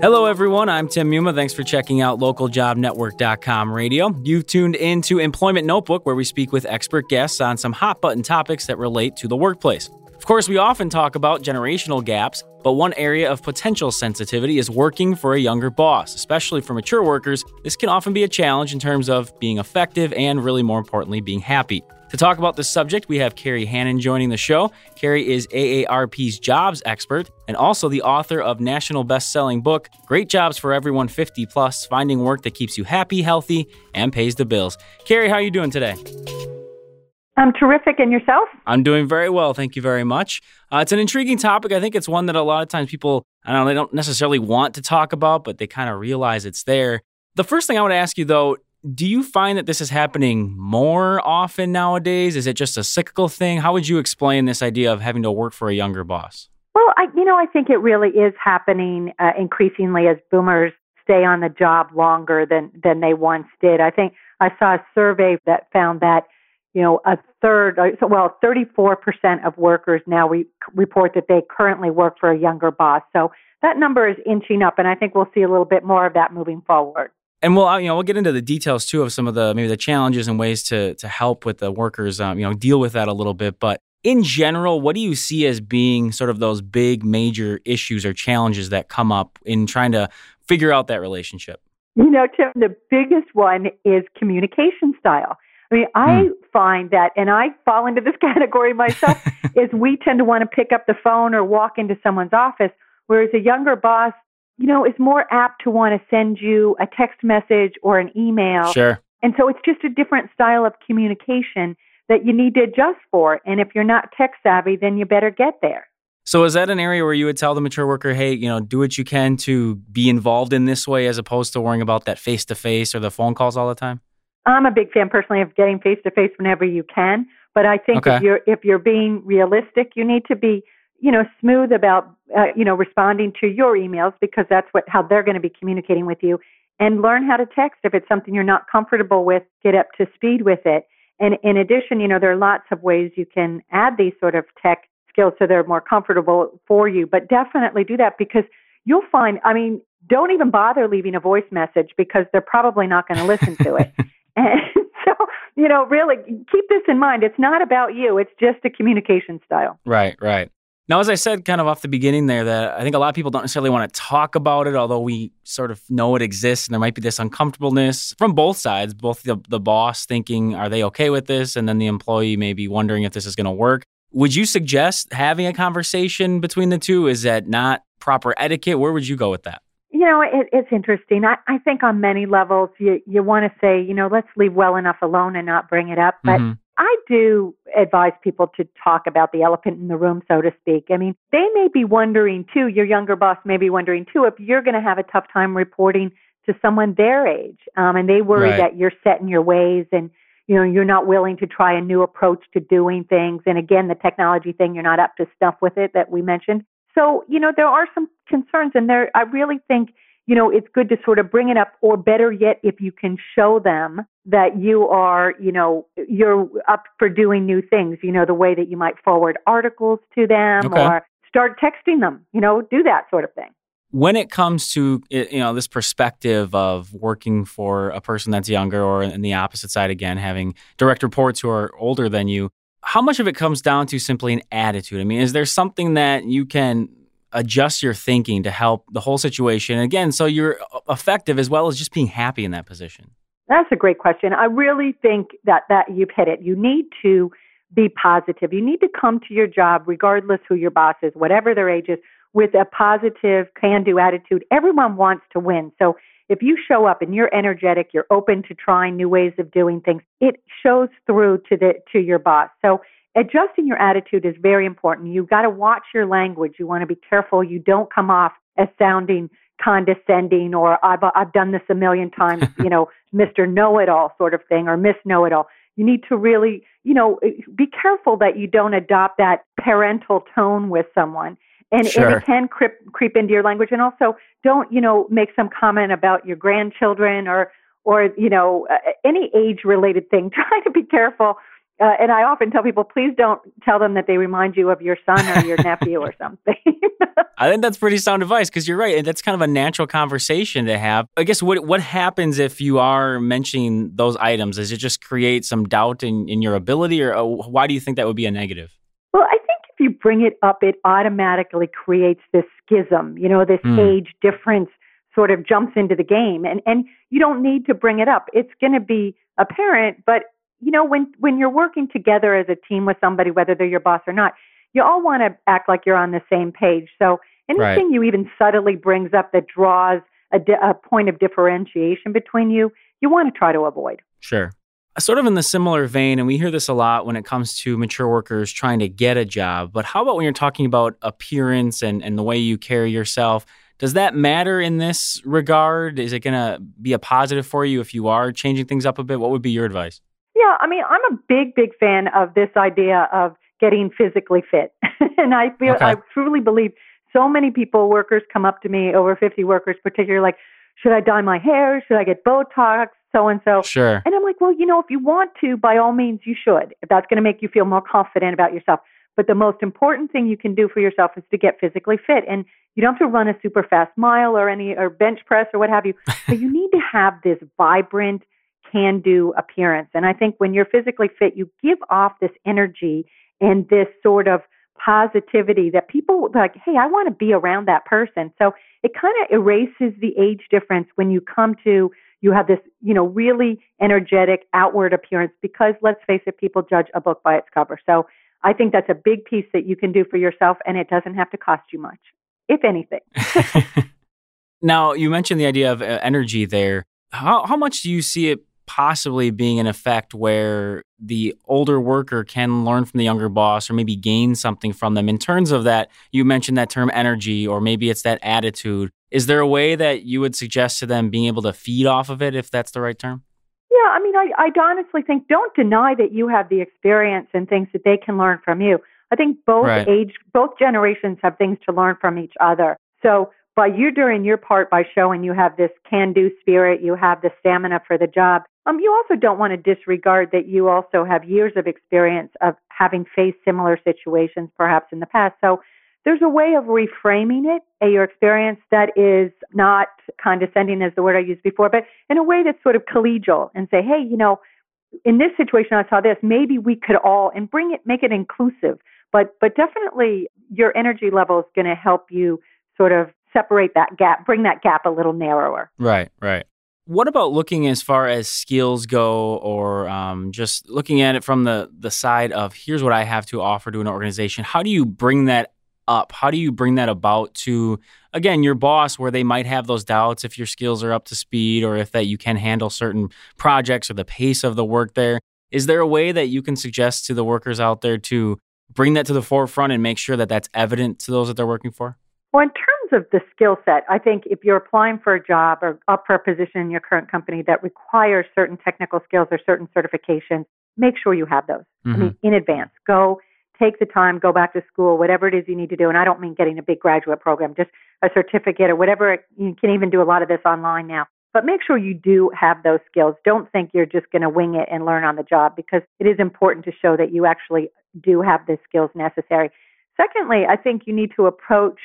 Hello, everyone. I'm Tim Muma. Thanks for checking out localjobnetwork.com radio. You've tuned into Employment Notebook, where we speak with expert guests on some hot button topics that relate to the workplace. Of course, we often talk about generational gaps, but one area of potential sensitivity is working for a younger boss. Especially for mature workers, this can often be a challenge in terms of being effective and, really more importantly, being happy. To talk about this subject, we have Kerry Hannon joining the show. Kerry is AARP's jobs expert and also the author of national best-selling book Great Jobs for Everyone 50 Plus: Finding Work That Keeps You Happy, Healthy, and Pays the Bills. Kerry, how are you doing today? I'm terrific. And yourself? I'm doing very well. Thank you very much. Uh, it's an intriguing topic. I think it's one that a lot of times people, I don't know, they don't necessarily want to talk about, but they kind of realize it's there. The first thing I want to ask you, though, do you find that this is happening more often nowadays? Is it just a cyclical thing? How would you explain this idea of having to work for a younger boss? Well, I, you know, I think it really is happening uh, increasingly as boomers stay on the job longer than than they once did. I think I saw a survey that found that you know a third, uh, well, 34% of workers now re- report that they currently work for a younger boss. So that number is inching up, and I think we'll see a little bit more of that moving forward. And we'll you know we'll get into the details too of some of the maybe the challenges and ways to to help with the workers um, you know deal with that a little bit. But in general what do you see as being sort of those big major issues or challenges that come up in trying to figure out that relationship? You know tim the biggest one is communication style i mean i hmm. find that and i fall into this category myself is we tend to want to pick up the phone or walk into someone's office whereas a younger boss you know, is more apt to want to send you a text message or an email. Sure. And so it's just a different style of communication that you need to adjust for. And if you're not tech savvy, then you better get there. So is that an area where you would tell the mature worker, hey, you know, do what you can to be involved in this way as opposed to worrying about that face to face or the phone calls all the time? I'm a big fan personally of getting face to face whenever you can. But I think okay. if you're if you're being realistic, you need to be you know, smooth about, uh, you know, responding to your emails because that's what how they're going to be communicating with you. And learn how to text if it's something you're not comfortable with. Get up to speed with it. And in addition, you know, there are lots of ways you can add these sort of tech skills so they're more comfortable for you. But definitely do that because you'll find. I mean, don't even bother leaving a voice message because they're probably not going to listen to it. and so, you know, really keep this in mind. It's not about you. It's just a communication style. Right, right. Now, as I said kind of off the beginning there, that I think a lot of people don't necessarily want to talk about it, although we sort of know it exists and there might be this uncomfortableness from both sides, both the, the boss thinking, are they okay with this? And then the employee maybe wondering if this is going to work. Would you suggest having a conversation between the two? Is that not proper etiquette? Where would you go with that? You know, it, it's interesting. I, I think on many levels, you, you want to say, you know, let's leave well enough alone and not bring it up. But mm-hmm. I do advise people to talk about the elephant in the room, so to speak. I mean, they may be wondering too, your younger boss may be wondering too, if you're going to have a tough time reporting to someone their age. Um, and they worry right. that you're set in your ways and, you know, you're not willing to try a new approach to doing things. And again, the technology thing, you're not up to stuff with it that we mentioned. So, you know, there are some concerns and there, I really think you know, it's good to sort of bring it up, or better yet, if you can show them that you are, you know, you're up for doing new things, you know, the way that you might forward articles to them okay. or start texting them, you know, do that sort of thing. When it comes to, you know, this perspective of working for a person that's younger or in the opposite side again, having direct reports who are older than you, how much of it comes down to simply an attitude? I mean, is there something that you can adjust your thinking to help the whole situation? Again so you're uh, effective as well as just being happy in that position. That's a great question. I really think that that you've hit it. You need to be positive. You need to come to your job regardless who your boss is whatever their age is with a positive can do attitude. Everyone wants to win. So if you show up and you're energetic you're open to trying new ways of doing things it shows through to the to your boss so adjusting your attitude is very important. You've got to watch your language. You want to be careful you don't come off as sounding condescending or I've, I've done this a million times, you know, Mr. Know It All sort of thing or Miss Know It All. You need to really, you know, eh, be careful that you don't adopt that parental tone with someone. And, sure. and it can creep, creep into your language. And also, don't, you know, make some comment about your grandchildren or, or, you know, uh, any age related thing. Try to be careful uh, and I often tell people, please don't tell them that they remind you of your son or your nephew or something. I think that's pretty sound advice because you're right. That's kind of a natural conversation to have. I guess what what happens if you are mentioning those items? Does it just create some doubt in, in your ability, or uh, why do you think that would be a negative? Well, I think if you bring it up, it automatically creates this schism. You know, this mm. age difference sort of jumps into the game, and and you don't need to bring it up. It's going to be apparent, but you know, when when you're working together as a team with somebody, whether they're your boss or not, you all want to act like you're on the same page. So anything right. you even subtly brings up that draws a, di- a point of differentiation between you, you want to try to avoid. Sure. Sort of in the similar vein, and we hear this a lot when it comes to mature workers trying to get a job. But how about when you're talking about appearance and, and the way you carry yourself? Does that matter in this regard? Is it going to be a positive for you if you are changing things up a bit? What would be your advice? Yeah, I mean, I'm a big, big fan of this idea of getting physically fit. and I feel, okay. I truly believe so many people, workers come up to me, over 50 workers particularly, like, should I dye my hair? Should I get Botox? So and so. Sure. And I'm like, well, you know, if you want to, by all means, you should. If that's going to make you feel more confident about yourself. But the most important thing you can do for yourself is to get physically fit. And you don't have to run a super fast mile or any or bench press or what have you. but you need to have this vibrant, can do appearance. And I think when you're physically fit, you give off this energy and this sort of positivity that people like, hey, I want to be around that person. So it kind of erases the age difference when you come to you have this, you know, really energetic outward appearance because let's face it, people judge a book by its cover. So I think that's a big piece that you can do for yourself and it doesn't have to cost you much, if anything. now, you mentioned the idea of uh, energy there. How, how much do you see it possibly being an effect where the older worker can learn from the younger boss or maybe gain something from them in terms of that you mentioned that term energy or maybe it's that attitude is there a way that you would suggest to them being able to feed off of it if that's the right term yeah i mean i, I honestly think don't deny that you have the experience and things that they can learn from you i think both right. age both generations have things to learn from each other so by you doing your part by showing you have this can do spirit, you have the stamina for the job, um, you also don't want to disregard that you also have years of experience of having faced similar situations perhaps in the past. So there's a way of reframing it, a, your experience that is not condescending as the word I used before, but in a way that's sort of collegial and say, hey, you know, in this situation I saw this, maybe we could all and bring it, make it inclusive. But but definitely your energy level is going to help you sort of separate that gap, bring that gap a little narrower. Right, right. What about looking as far as skills go, or um, just looking at it from the the side of here's what I have to offer to an organization? How do you bring that up? How do you bring that about to again your boss, where they might have those doubts if your skills are up to speed, or if that you can handle certain projects or the pace of the work there? Is there a way that you can suggest to the workers out there to bring that to the forefront and make sure that that's evident to those that they're working for? Well, in terms of the skill set, I think if you're applying for a job or up for a position in your current company that requires certain technical skills or certain certifications, make sure you have those. Mm-hmm. I mean, mm-hmm. in advance. Go take the time, go back to school, whatever it is you need to do. And I don't mean getting a big graduate program, just a certificate or whatever. You can even do a lot of this online now. But make sure you do have those skills. Don't think you're just going to wing it and learn on the job because it is important to show that you actually do have the skills necessary. Secondly, I think you need to approach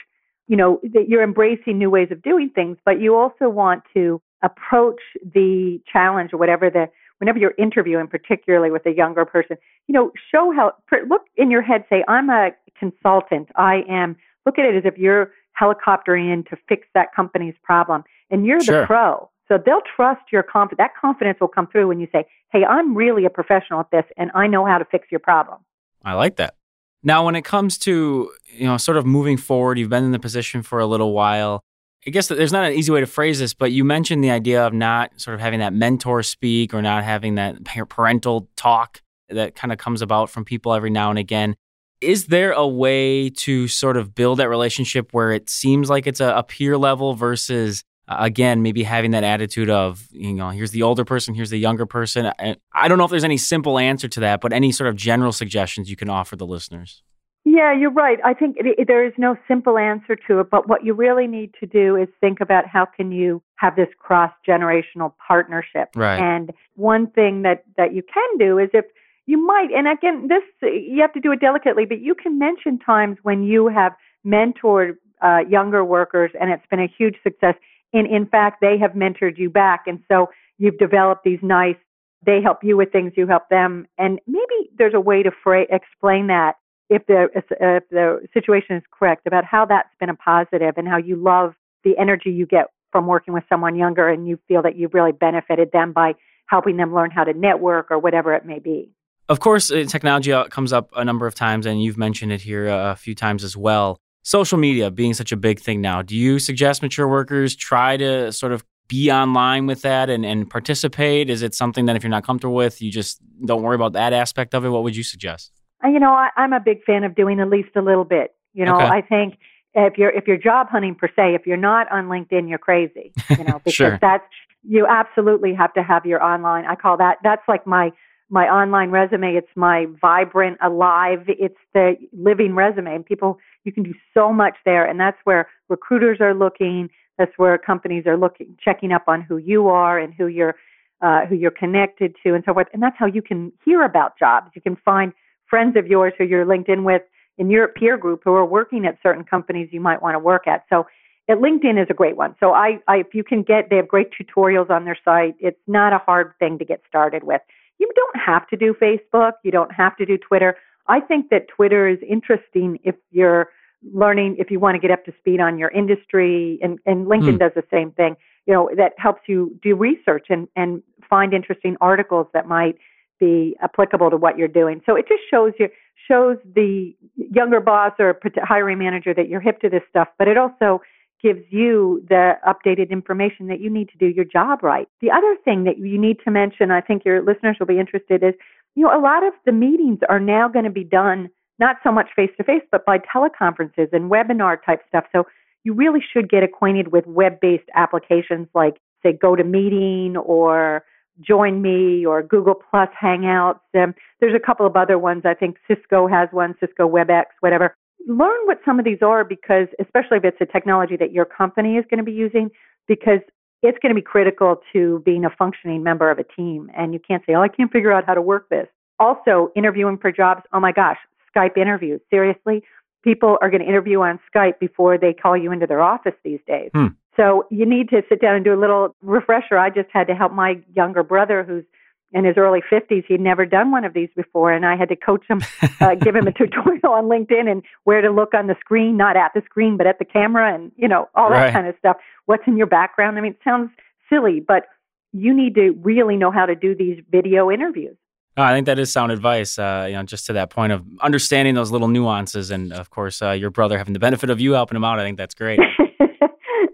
you know, that you're embracing new ways of doing things, but you also want to approach the challenge or whatever the whenever you're interviewing, particularly with a younger person, you know, show how look in your head, say, I'm a consultant. I am look at it as if you're helicoptering in to fix that company's problem and you're sure. the pro. So they'll trust your confidence. That confidence will come through when you say, Hey, I'm really a professional at this and I know how to fix your problem. I like that. Now, when it comes to you know sort of moving forward, you've been in the position for a little while. I guess there's not an easy way to phrase this, but you mentioned the idea of not sort of having that mentor speak or not having that parental talk that kind of comes about from people every now and again. Is there a way to sort of build that relationship where it seems like it's a, a peer level versus uh, again, maybe having that attitude of, you know, here's the older person, here's the younger person. I, I don't know if there's any simple answer to that, but any sort of general suggestions you can offer the listeners. Yeah, you're right. I think it, it, there is no simple answer to it, but what you really need to do is think about how can you have this cross generational partnership. Right. And one thing that that you can do is if you might, and again, this you have to do it delicately, but you can mention times when you have mentored uh, younger workers and it's been a huge success. And in fact, they have mentored you back, and so you've developed these nice. They help you with things, you help them, and maybe there's a way to fra- explain that if the if the situation is correct about how that's been a positive and how you love the energy you get from working with someone younger and you feel that you've really benefited them by helping them learn how to network or whatever it may be. Of course, uh, technology uh, comes up a number of times, and you've mentioned it here a few times as well. Social media being such a big thing now, do you suggest mature workers try to sort of be online with that and, and participate? Is it something that if you're not comfortable with, you just don't worry about that aspect of it? What would you suggest? You know, I, I'm a big fan of doing at least a little bit. You know, okay. I think if you're if you're job hunting per se, if you're not on LinkedIn, you're crazy. You know, because sure. that's you absolutely have to have your online. I call that that's like my my online resume. It's my vibrant, alive. It's the living resume, and people you can do so much there, and that's where recruiters are looking. That's where companies are looking, checking up on who you are and who you're uh, who you're connected to, and so forth. And that's how you can hear about jobs. You can find friends of yours who you're linked in with in your peer group who are working at certain companies you might want to work at. So at LinkedIn is a great one. So I, I, if you can get, they have great tutorials on their site. It's not a hard thing to get started with. You don't have to do Facebook. You don't have to do Twitter. I think that Twitter is interesting if you're learning, if you want to get up to speed on your industry, and, and LinkedIn mm. does the same thing. You know, that helps you do research and, and find interesting articles that might be applicable to what you're doing. So it just shows you shows the younger boss or hiring manager that you're hip to this stuff, but it also gives you the updated information that you need to do your job right. The other thing that you need to mention, I think your listeners will be interested, is you know a lot of the meetings are now going to be done not so much face to face, but by teleconferences and webinar type stuff. So you really should get acquainted with web based applications like say GoToMeeting or Join Me or Google Plus Hangouts. There's a couple of other ones. I think Cisco has one, Cisco WebEx, whatever. Learn what some of these are because, especially if it's a technology that your company is going to be using, because it's going to be critical to being a functioning member of a team. And you can't say, oh, I can't figure out how to work this. Also, interviewing for jobs. Oh my gosh, Skype interviews. Seriously, people are going to interview on Skype before they call you into their office these days. Hmm. So you need to sit down and do a little refresher. I just had to help my younger brother who's in his early 50s. He'd never done one of these before, and I had to coach him, uh, give him a tutorial on LinkedIn and where to look on the screen, not at the screen, but at the camera, and you know all that right. kind of stuff. What's in your background? I mean, it sounds silly, but you need to really know how to do these video interviews. Oh, I think that is sound advice. Uh, you know, just to that point of understanding those little nuances, and of course, uh, your brother having the benefit of you helping him out. I think that's great.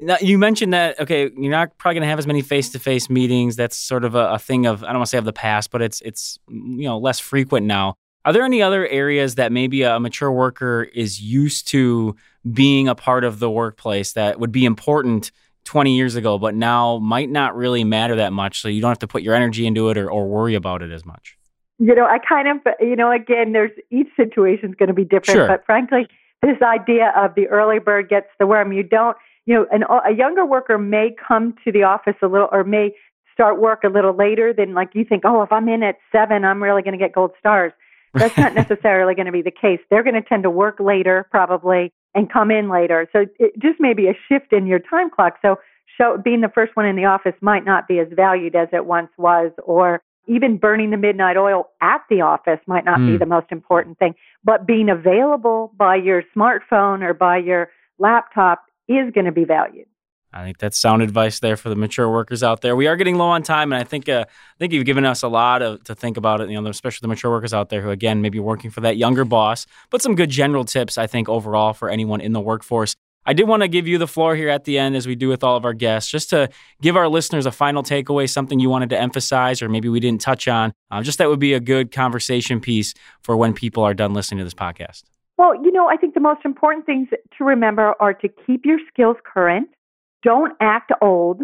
now, you mentioned that okay, you're not probably going to have as many face-to-face meetings. That's sort of a, a thing of I don't want to say of the past, but it's it's you know less frequent now. Are there any other areas that maybe a mature worker is used to being a part of the workplace that would be important 20 years ago, but now might not really matter that much? So you don't have to put your energy into it or, or worry about it as much? You know, I kind of, you know, again, there's each situation is going to be different, sure. but frankly, this idea of the early bird gets the worm, you don't you know, an, a younger worker may come to the office a little or may start work a little later than like you think, oh, if I'm in at seven, I'm really going to get gold stars. That's not necessarily going to be the case. They're going to tend to work later probably and come in later. So it just may be a shift in your time clock. So show, being the first one in the office might not be as valued as it once was, or even burning the midnight oil at the office might not mm. be hmm. the most important thing. But being available by your smartphone or by your laptop is going to be valued. I think that's sound advice there for the mature workers out there. We are getting low on time, and I think uh, I think you've given us a lot of, to think about it. You know, especially the mature workers out there who, again, maybe working for that younger boss, but some good general tips. I think overall for anyone in the workforce. I did want to give you the floor here at the end, as we do with all of our guests, just to give our listeners a final takeaway, something you wanted to emphasize, or maybe we didn't touch on. Uh, just that would be a good conversation piece for when people are done listening to this podcast. Well, you know, I think the most important things to remember are to keep your skills current. Don't act old.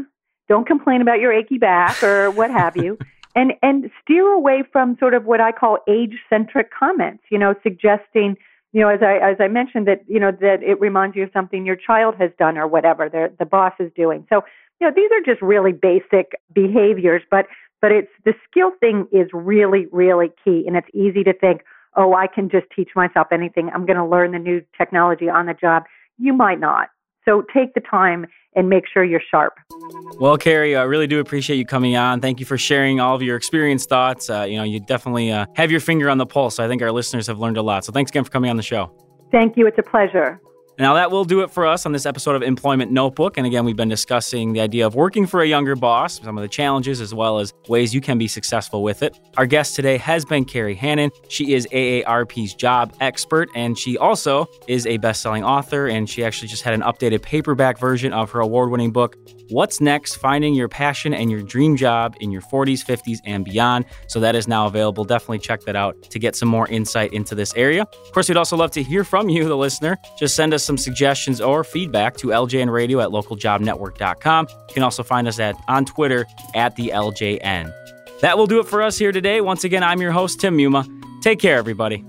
Don't complain about your achy back or what have you. And and steer away from sort of what I call age-centric comments, you know, suggesting, you know, as I as I mentioned that, you know, that it reminds you of something your child has done or whatever the the boss is doing. So, you know, these are just really basic behaviors, but But it's the skill thing is really, really key. And it's easy to think, oh, I can just teach myself anything. I'm going to learn the new technology on the job. You might not. So take the time and make sure you're sharp. Well, Kerry, I really do appreciate you coming on. Thank you for sharing all of your experience thoughts. Uh, you know, you definitely uh, have your finger on the pulse. I think our listeners have learned a lot. So thanks again for coming on the show. Thank you. It's a pleasure. Now, that will do it for us on this episode of Employment Notebook. And again, we've been discussing the idea of working for a younger boss, some of the challenges, as well as ways you can be successful with it. Our guest today has been Kerry Hannon. She is AARP's job expert, and she also is a best selling author. And she actually just had an updated paperback version of her award winning book, What's Next Finding Your Passion and Your Dream Job in Your 40s, 50s, and Beyond. So that is now available. Definitely check that out to get some more insight into this area. Of course, we'd also love to hear from you, the listener. Just send us some suggestions or feedback to ljnradio at localjobnetwork.com. You can also find us at on Twitter at the LJN. That will do it for us here today. Once again, I'm your host, Tim Muma. Take care, everybody.